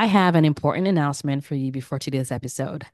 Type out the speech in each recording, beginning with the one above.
I have an important announcement for you before today's episode.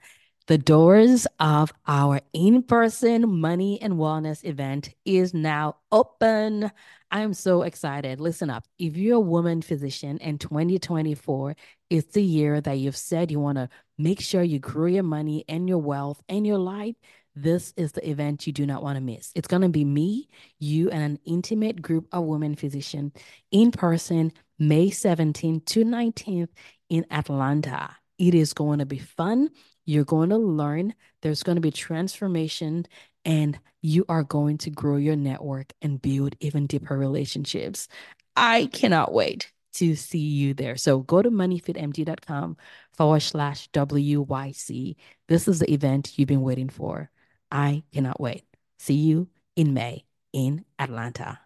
The doors of our in person money and wellness event is now open. I'm so excited. Listen up. If you're a woman physician and 2024 is the year that you've said you want to make sure you grow your money and your wealth and your life, this is the event you do not want to miss. It's going to be me, you, and an intimate group of women physicians in person May 17th to 19th in Atlanta. It is going to be fun. You're going to learn. There's going to be transformation, and you are going to grow your network and build even deeper relationships. I cannot wait to see you there. So go to moneyfitmd.com forward slash WYC. This is the event you've been waiting for. I cannot wait. See you in May in Atlanta.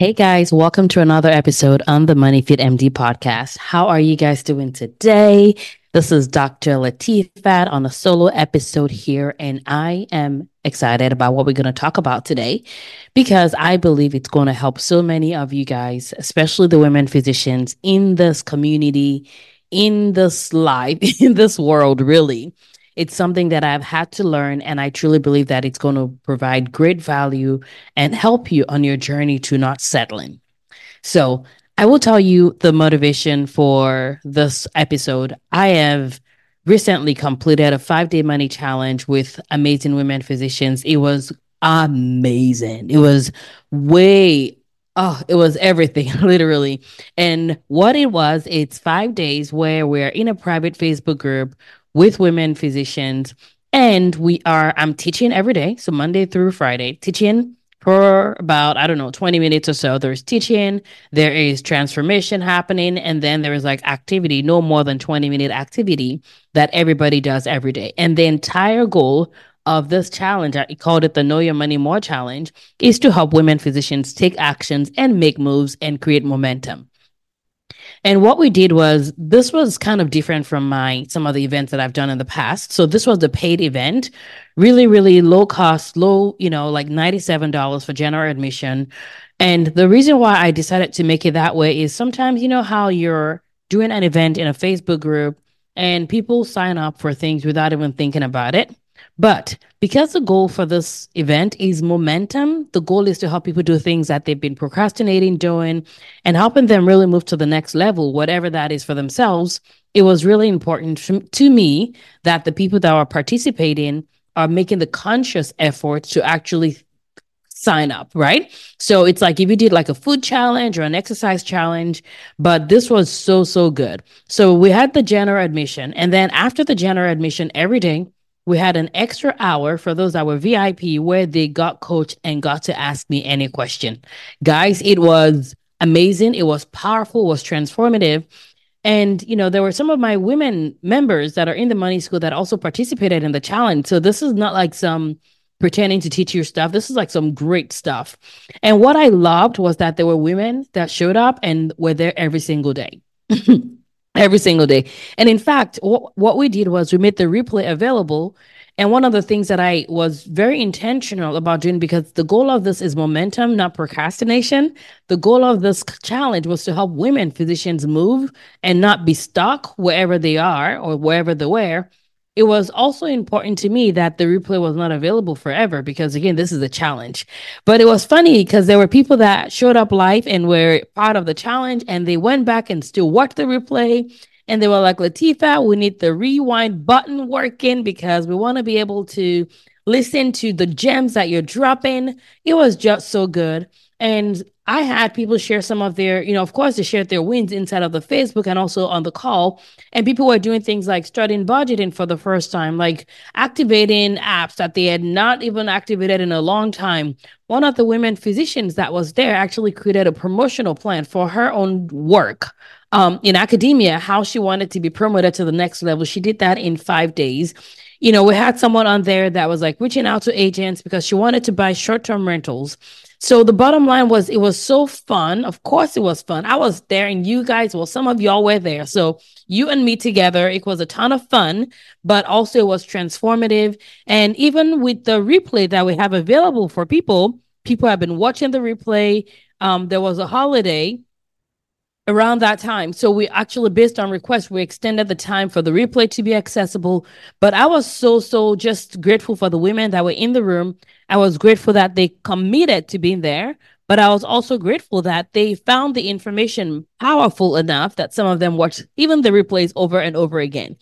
Hey guys, welcome to another episode on the Money Fit MD podcast. How are you guys doing today? This is Dr. Latifat on a solo episode here, and I am excited about what we're going to talk about today because I believe it's going to help so many of you guys, especially the women physicians in this community, in this life, in this world, really. It's something that I've had to learn, and I truly believe that it's going to provide great value and help you on your journey to not settling. So, I will tell you the motivation for this episode. I have recently completed a five day money challenge with amazing women physicians. It was amazing. It was way Oh, it was everything, literally. And what it was, it's five days where we're in a private Facebook group with women physicians. And we are, I'm teaching every day. So Monday through Friday, teaching for about, I don't know, 20 minutes or so. There's teaching, there is transformation happening, and then there is like activity, no more than 20 minute activity that everybody does every day. And the entire goal of this challenge, I called it the Know Your Money More Challenge, is to help women physicians take actions and make moves and create momentum. And what we did was this was kind of different from my some of the events that I've done in the past. So this was the paid event, really, really low cost, low, you know, like $97 for general admission. And the reason why I decided to make it that way is sometimes you know how you're doing an event in a Facebook group and people sign up for things without even thinking about it. But because the goal for this event is momentum, the goal is to help people do things that they've been procrastinating doing and helping them really move to the next level, whatever that is for themselves. It was really important to me that the people that are participating are making the conscious effort to actually sign up, right? So it's like if you did like a food challenge or an exercise challenge, but this was so, so good. So we had the general admission. And then after the general admission, every day, we had an extra hour for those that were VIP where they got coached and got to ask me any question. Guys, it was amazing. It was powerful, was transformative. And, you know, there were some of my women members that are in the money school that also participated in the challenge. So this is not like some pretending to teach you stuff. This is like some great stuff. And what I loved was that there were women that showed up and were there every single day. every single day. And in fact, w- what we did was we made the replay available. And one of the things that I was very intentional about doing, because the goal of this is momentum, not procrastination. The goal of this challenge was to help women physicians move and not be stuck wherever they are or wherever they were it was also important to me that the replay was not available forever because again this is a challenge but it was funny because there were people that showed up live and were part of the challenge and they went back and still watched the replay and they were like latifa we need the rewind button working because we want to be able to listen to the gems that you're dropping. It was just so good. And I had people share some of their, you know, of course, they shared their wins inside of the Facebook and also on the call. And people were doing things like starting budgeting for the first time, like activating apps that they had not even activated in a long time. One of the women physicians that was there actually created a promotional plan for her own work um, in academia, how she wanted to be promoted to the next level. She did that in five days you know, we had someone on there that was like reaching out to agents because she wanted to buy short term rentals. So the bottom line was it was so fun. Of course it was fun. I was there and you guys, well, some of y'all were there. So you and me together, it was a ton of fun, but also it was transformative. And even with the replay that we have available for people, people have been watching the replay. Um, there was a holiday around that time. So we actually, based on request, we extended the time for the replay to be accessible. But I was so, so just grateful for the women that were in the room. I was grateful that they committed to being there. But I was also grateful that they found the information powerful enough that some of them watched even the replays over and over again.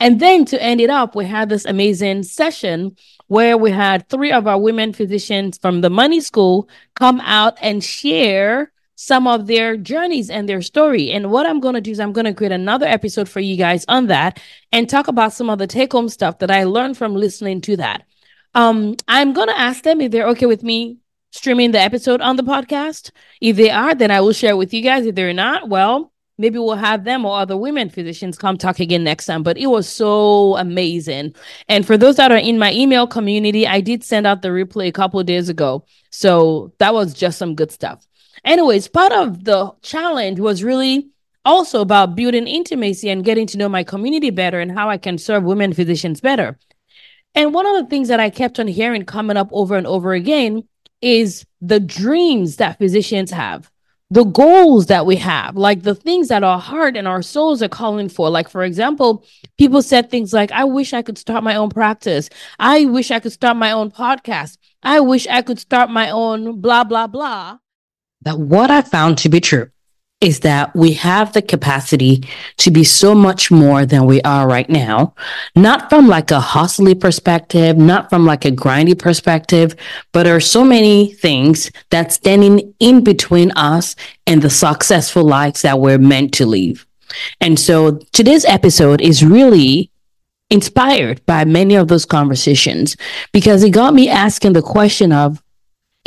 And then to end it up, we had this amazing session where we had three of our women physicians from the money school come out and share some of their journeys and their story. And what I'm going to do is I'm going to create another episode for you guys on that and talk about some of the take home stuff that I learned from listening to that. Um, I'm going to ask them if they're okay with me streaming the episode on the podcast. If they are, then I will share with you guys. If they're not, well, maybe we'll have them or other women physicians come talk again next time. But it was so amazing. And for those that are in my email community, I did send out the replay a couple days ago. So that was just some good stuff. Anyways, part of the challenge was really also about building intimacy and getting to know my community better and how I can serve women physicians better. And one of the things that I kept on hearing coming up over and over again is the dreams that physicians have, the goals that we have, like the things that our heart and our souls are calling for. Like, for example, people said things like, I wish I could start my own practice. I wish I could start my own podcast. I wish I could start my own blah, blah, blah that what I found to be true is that we have the capacity to be so much more than we are right now, not from like a hustly perspective, not from like a grindy perspective, but there are so many things that standing in between us and the successful lives that we're meant to live. And so today's episode is really inspired by many of those conversations because it got me asking the question of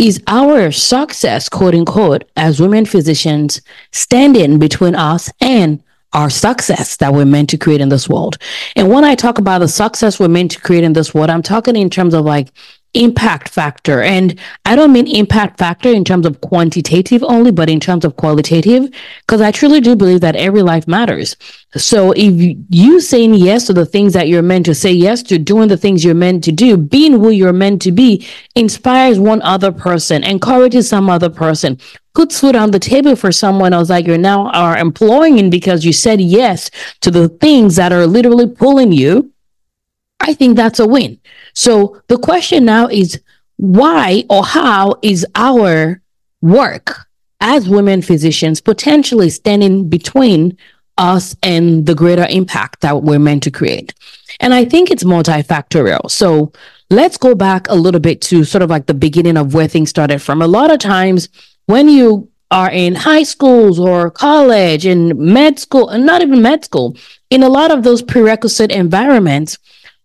is our success, quote unquote, as women physicians standing between us and our success that we're meant to create in this world. And when I talk about the success we're meant to create in this world, I'm talking in terms of like impact factor. And I don't mean impact factor in terms of quantitative only, but in terms of qualitative, because I truly do believe that every life matters. So if you saying yes to the things that you're meant to say yes to, doing the things you're meant to do, being who you're meant to be, inspires one other person, encourages some other person, puts food on the table for someone else that you're now are employing because you said yes to the things that are literally pulling you. I think that's a win. So the question now is why or how is our work as women physicians potentially standing between us and the greater impact that we're meant to create? And I think it's multifactorial. So let's go back a little bit to sort of like the beginning of where things started from. A lot of times when you are in high schools or college and med school, and not even med school, in a lot of those prerequisite environments,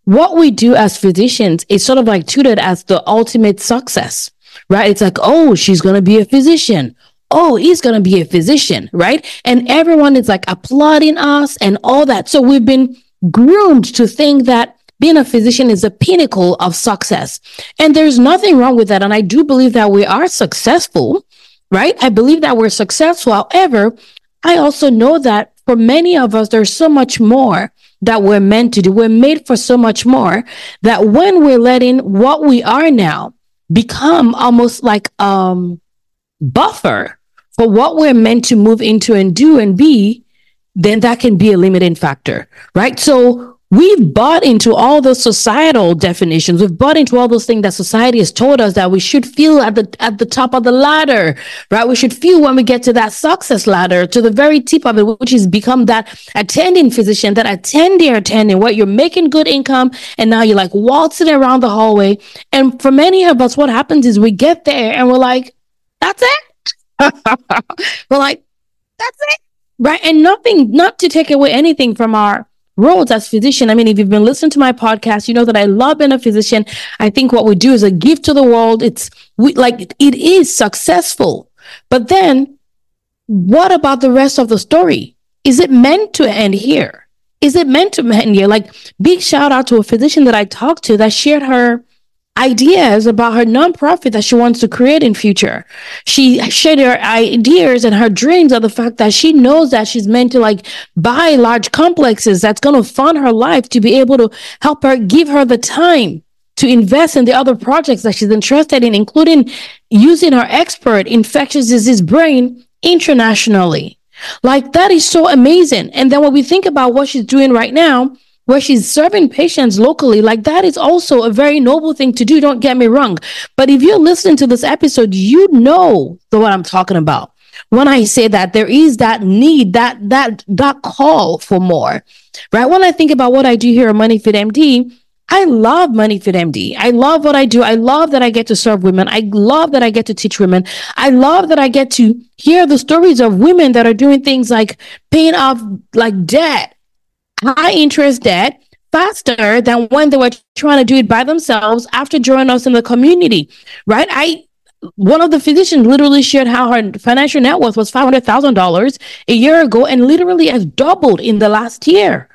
what we do as physicians is sort of like treated as the ultimate success, right? It's like, oh, she's going to be a physician. Oh, he's going to be a physician, right? And everyone is like applauding us and all that. So we've been groomed to think that being a physician is the pinnacle of success. And there's nothing wrong with that. And I do believe that we are successful, right? I believe that we're successful. However, I also know that for many of us, there's so much more that we're meant to do. We're made for so much more that when we're letting what we are now become almost like um buffer for what we're meant to move into and do and be, then that can be a limiting factor, right? So we've bought into all those societal definitions. We've bought into all those things that society has told us that we should feel at the at the top of the ladder, right? We should feel when we get to that success ladder, to the very tip of it, which is become that attending physician, that attending attending, where you're making good income and now you're like waltzing around the hallway. And for many of us, what happens is we get there and we're like, that's it. we're like, that's it. Right. And nothing, not to take away anything from our roles as physician. I mean, if you've been listening to my podcast, you know that I love being a physician. I think what we do is a gift to the world. It's we, like it is successful. But then what about the rest of the story? Is it meant to end here? Is it meant to end here? Like big shout out to a physician that I talked to that shared her ideas about her nonprofit that she wants to create in future. She shared her ideas and her dreams of the fact that she knows that she's meant to like buy large complexes that's going to fund her life to be able to help her give her the time to invest in the other projects that she's interested in, including using her expert infectious disease brain internationally. Like that is so amazing. And then when we think about what she's doing right now, where she's serving patients locally, like that is also a very noble thing to do. Don't get me wrong. But if you're listening to this episode, you know the what I'm talking about. When I say that there is that need, that that that call for more, right? When I think about what I do here at MoneyFit MD, I love MoneyFit MD. I love what I do. I love that I get to serve women. I love that I get to teach women. I love that I get to hear the stories of women that are doing things like paying off like debt high interest debt faster than when they were trying to do it by themselves after joining us in the community, right? I one of the physicians literally shared how her financial net worth was $500,000 a year ago and literally has doubled in the last year,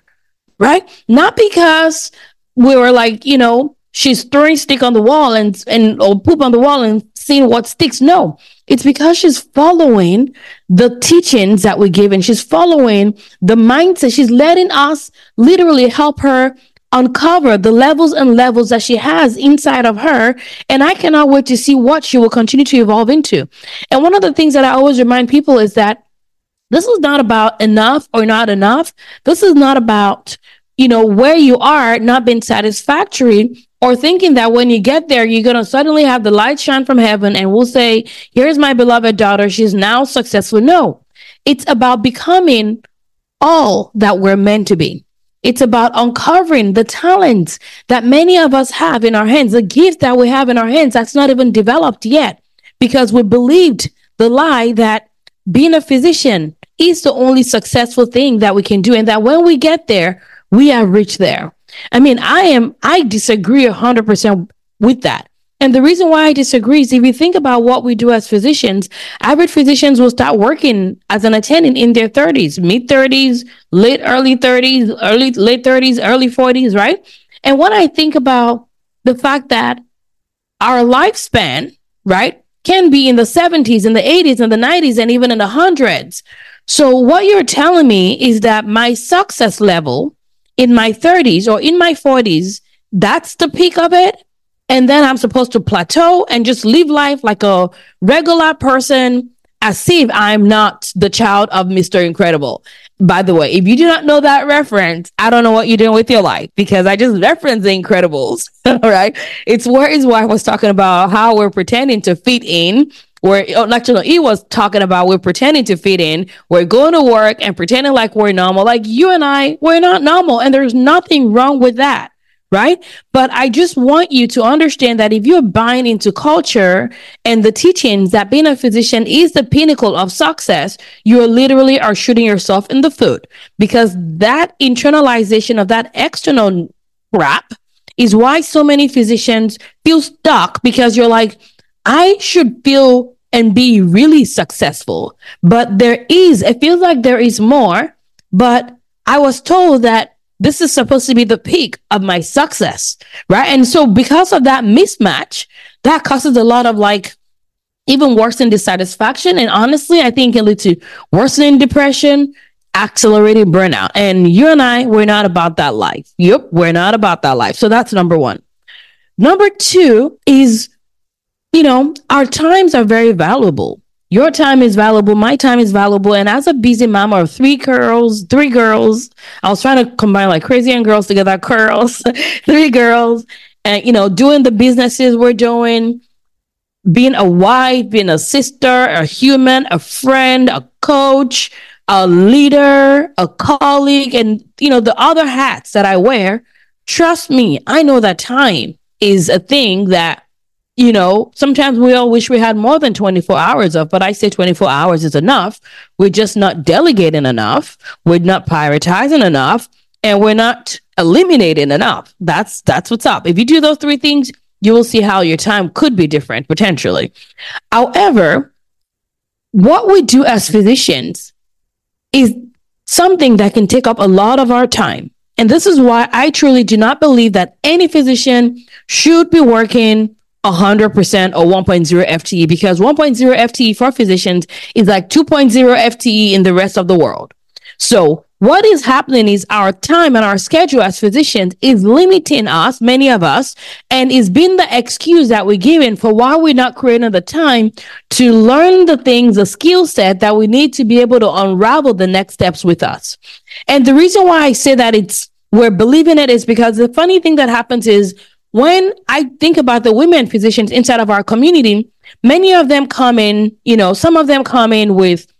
right? Not because we were like, you know, she's throwing stick on the wall and, and, or poop on the wall and seeing what sticks. No, it's because she's following the teachings that we give and she's following the mindset. She's letting us literally help her uncover the levels and levels that she has inside of her. And I cannot wait to see what she will continue to evolve into. And one of the things that I always remind people is that this is not about enough or not enough. This is not about, you know, where you are not being satisfactory or thinking that when you get there, you're going to suddenly have the light shine from heaven and we'll say, here's my beloved daughter. She's now successful. No, it's about becoming all that we're meant to be. It's about uncovering the talents that many of us have in our hands, the gift that we have in our hands that's not even developed yet because we believed the lie that being a physician is the only successful thing that we can do. And that when we get there, we have reached there. I mean, I am, I disagree 100% with that. And the reason why I disagree is if you think about what we do as physicians, average physicians will start working as an attendant in their 30s, mid 30s, late early 30s, early late 30s, early 40s, right? And when I think about the fact that our lifespan, right, can be in the 70s, in the 80s, in the 90s, and even in the hundreds. So what you're telling me is that my success level in my 30s or in my 40s, that's the peak of it. And then I'm supposed to plateau and just live life like a regular person as if I'm not the child of Mr. Incredible. By the way, if you do not know that reference, I don't know what you're doing with your life because I just referenced the Incredibles. All right. It's where his wife was talking about how we're pretending to fit in where oh, actually he was talking about we're pretending to fit in we're going to work and pretending like we're normal like you and i we're not normal and there's nothing wrong with that right? But i just want you to understand that if you're buying into culture and the teachings that being a physician is the pinnacle of success you literally are shooting yourself in the foot because that internalization of that external crap is why so many physicians feel stuck because you're like I should feel and be really successful. But there is, it feels like there is more, but I was told that this is supposed to be the peak of my success, right? And so because of that mismatch, that causes a lot of like even worsening dissatisfaction. And honestly, I think it leads to worsening depression, accelerated burnout. And you and I, we're not about that life. Yep, we're not about that life. So that's number one. Number two is you know, our times are very valuable. Your time is valuable. My time is valuable. And as a busy mama of three girls, three girls, I was trying to combine like crazy and girls together, girls, three girls, and you know, doing the businesses we're doing, being a wife, being a sister, a human, a friend, a coach, a leader, a colleague, and you know, the other hats that I wear. Trust me, I know that time is a thing that you know, sometimes we all wish we had more than 24 hours of, but I say 24 hours is enough. We're just not delegating enough. We're not prioritizing enough and we're not eliminating enough. That's that's what's up. If you do those three things, you will see how your time could be different potentially. However, what we do as physicians is something that can take up a lot of our time. And this is why I truly do not believe that any physician should be working 100% or 1.0 FTE because 1.0 FTE for physicians is like 2.0 FTE in the rest of the world. So what is happening is our time and our schedule as physicians is limiting us, many of us, and is being the excuse that we're giving for why we're not creating the time to learn the things, the skill set that we need to be able to unravel the next steps with us. And the reason why I say that it's we're believing it is because the funny thing that happens is when I think about the women physicians inside of our community, many of them come in, you know, some of them come in with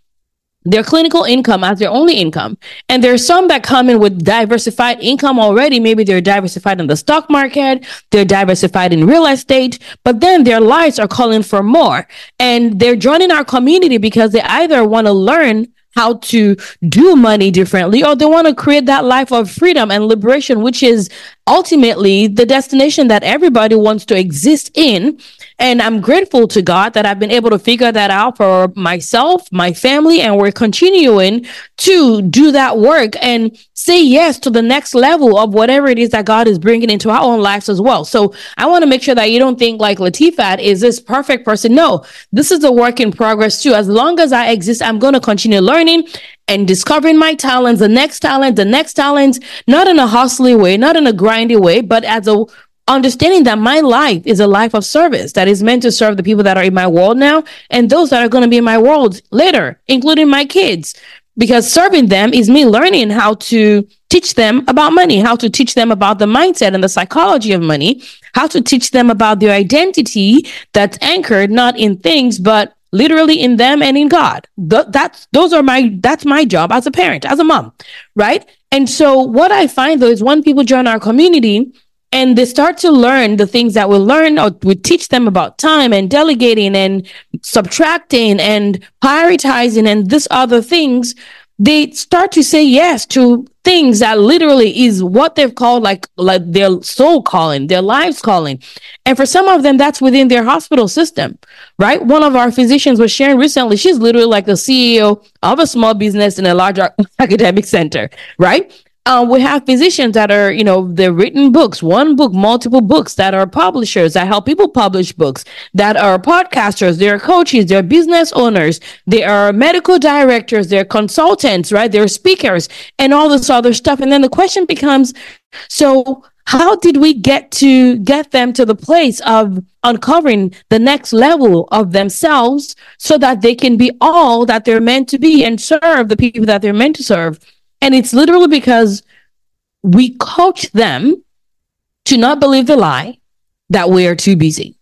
their clinical income as their only income. And there's some that come in with diversified income already. Maybe they're diversified in the stock market, they're diversified in real estate, but then their lives are calling for more. And they're joining our community because they either want to learn how to do money differently or they want to create that life of freedom and liberation which is ultimately the destination that everybody wants to exist in and i'm grateful to god that i've been able to figure that out for myself my family and we're continuing to do that work and say yes to the next level of whatever it is that god is bringing into our own lives as well. So i want to make sure that you don't think like latifat is this perfect person? No this is a work in progress too. As long as i exist i'm going to continue learning and discovering my talents, the next talent, the next talent, not in a hustly way, not in a grindy way, but as a understanding that my life is a life of service that is meant to serve the people that are in my world now and those that are going to be in my world later, including my kids. Because serving them is me learning how to teach them about money, how to teach them about the mindset and the psychology of money, how to teach them about their identity that's anchored not in things, but literally in them and in God. Th- that's those are my that's my job as a parent, as a mom, right? And so what I find though is when people join our community and they start to learn the things that we learn or we teach them about time and delegating and subtracting and prioritizing and this other things they start to say yes to things that literally is what they've called like like their soul calling their lives calling. And for some of them that's within their hospital system right? One of our physicians was sharing recently she's literally like the ceo of a small business in a large academic center right uh, we have physicians that are, you know, they're written books, one book, multiple books that are publishers that help people publish books, that are podcasters, they're coaches, they're business owners, they are medical directors, they're consultants, right? They're speakers and all this other stuff. And then the question becomes, so how did we get to get them to the place of uncovering the next level of themselves so that they can be all that they're meant to be and serve the people that they're meant to serve? And it's literally because we coach them to not believe the lie that we are too busy.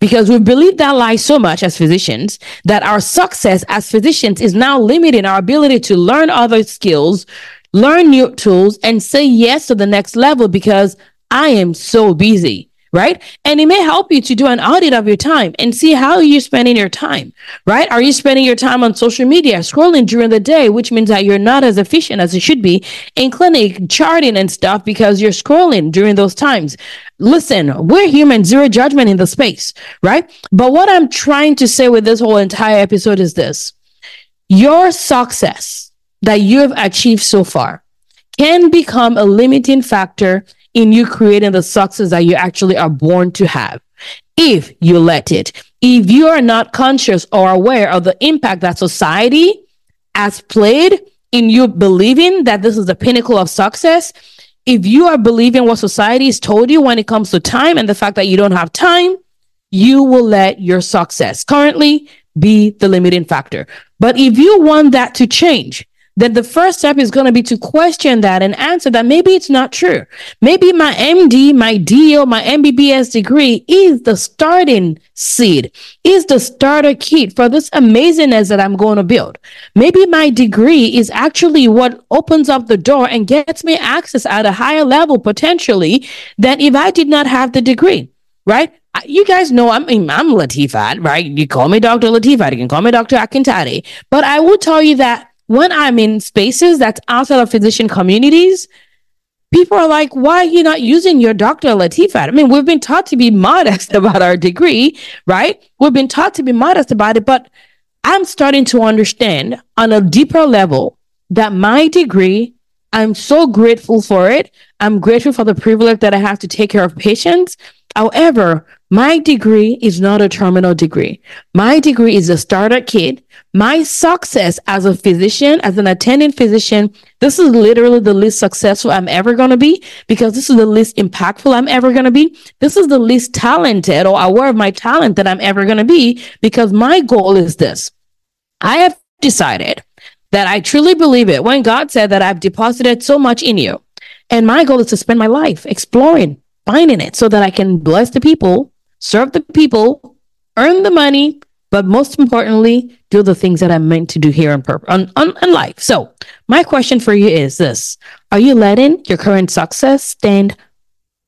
Because we believe that lie so much as physicians that our success as physicians is now limiting our ability to learn other skills, learn new tools, and say yes to the next level because I am so busy right? And it may help you to do an audit of your time and see how you're spending your time, right? Are you spending your time on social media, scrolling during the day, which means that you're not as efficient as it should be in clinic, charting and stuff because you're scrolling during those times. Listen, we're human, zero judgment in the space, right? But what I'm trying to say with this whole entire episode is this your success that you have achieved so far can become a limiting factor in you creating the success that you actually are born to have. If you let it, if you are not conscious or aware of the impact that society has played in you believing that this is the pinnacle of success, if you are believing what society has told you when it comes to time and the fact that you don't have time, you will let your success currently be the limiting factor. But if you want that to change, then the first step is going to be to question that and answer that maybe it's not true. Maybe my MD, my DO, my MBBS degree is the starting seed, is the starter kit for this amazingness that I'm going to build. Maybe my degree is actually what opens up the door and gets me access at a higher level potentially than if I did not have the degree, right? you guys know I'm I'm Latifat, right? You call me Dr. Latifat, you can call me Dr. Akintade, but I will tell you that when I'm in spaces that's outside of physician communities, people are like, why are you not using your Dr. Latifat? I mean, we've been taught to be modest about our degree, right? We've been taught to be modest about it, but I'm starting to understand on a deeper level that my degree, I'm so grateful for it. I'm grateful for the privilege that I have to take care of patients. However, my degree is not a terminal degree. My degree is a starter kit. My success as a physician, as an attending physician, this is literally the least successful I'm ever going to be because this is the least impactful I'm ever going to be. This is the least talented or aware of my talent that I'm ever going to be because my goal is this. I have decided that I truly believe it when God said that I've deposited so much in you. And my goal is to spend my life exploring, finding it so that I can bless the people serve the people, earn the money, but most importantly, do the things that I'm meant to do here on, purpose, on, on, on life. So, my question for you is this Are you letting your current success stand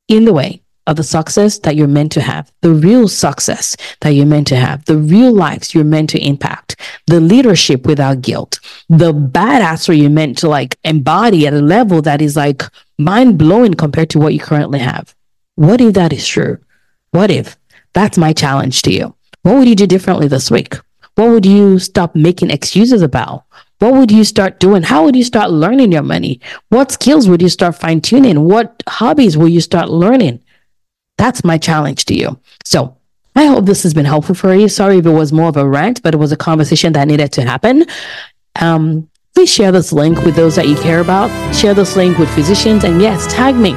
in the way of the success that you're meant to have, the real success that you're meant to have, the real lives you're meant to impact, the leadership without guilt, the badassery you're meant to like embody at a level that is like mind blowing compared to what you currently have? What if that is true? What if that's my challenge to you. What would you do differently this week? What would you stop making excuses about? What would you start doing? How would you start learning your money? What skills would you start fine tuning? What hobbies will you start learning? That's my challenge to you. So I hope this has been helpful for you. Sorry if it was more of a rant, but it was a conversation that needed to happen. Um, please share this link with those that you care about. Share this link with physicians and yes, tag me.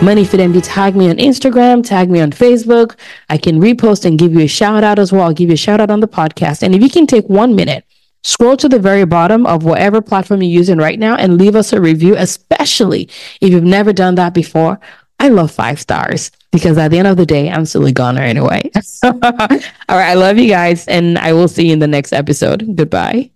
MoneyFitMD, tag me on Instagram, tag me on Facebook. I can repost and give you a shout out as well. I'll give you a shout out on the podcast. And if you can take one minute, scroll to the very bottom of whatever platform you're using right now and leave us a review, especially if you've never done that before. I love five stars because at the end of the day, I'm still a goner anyway. All right. I love you guys and I will see you in the next episode. Goodbye.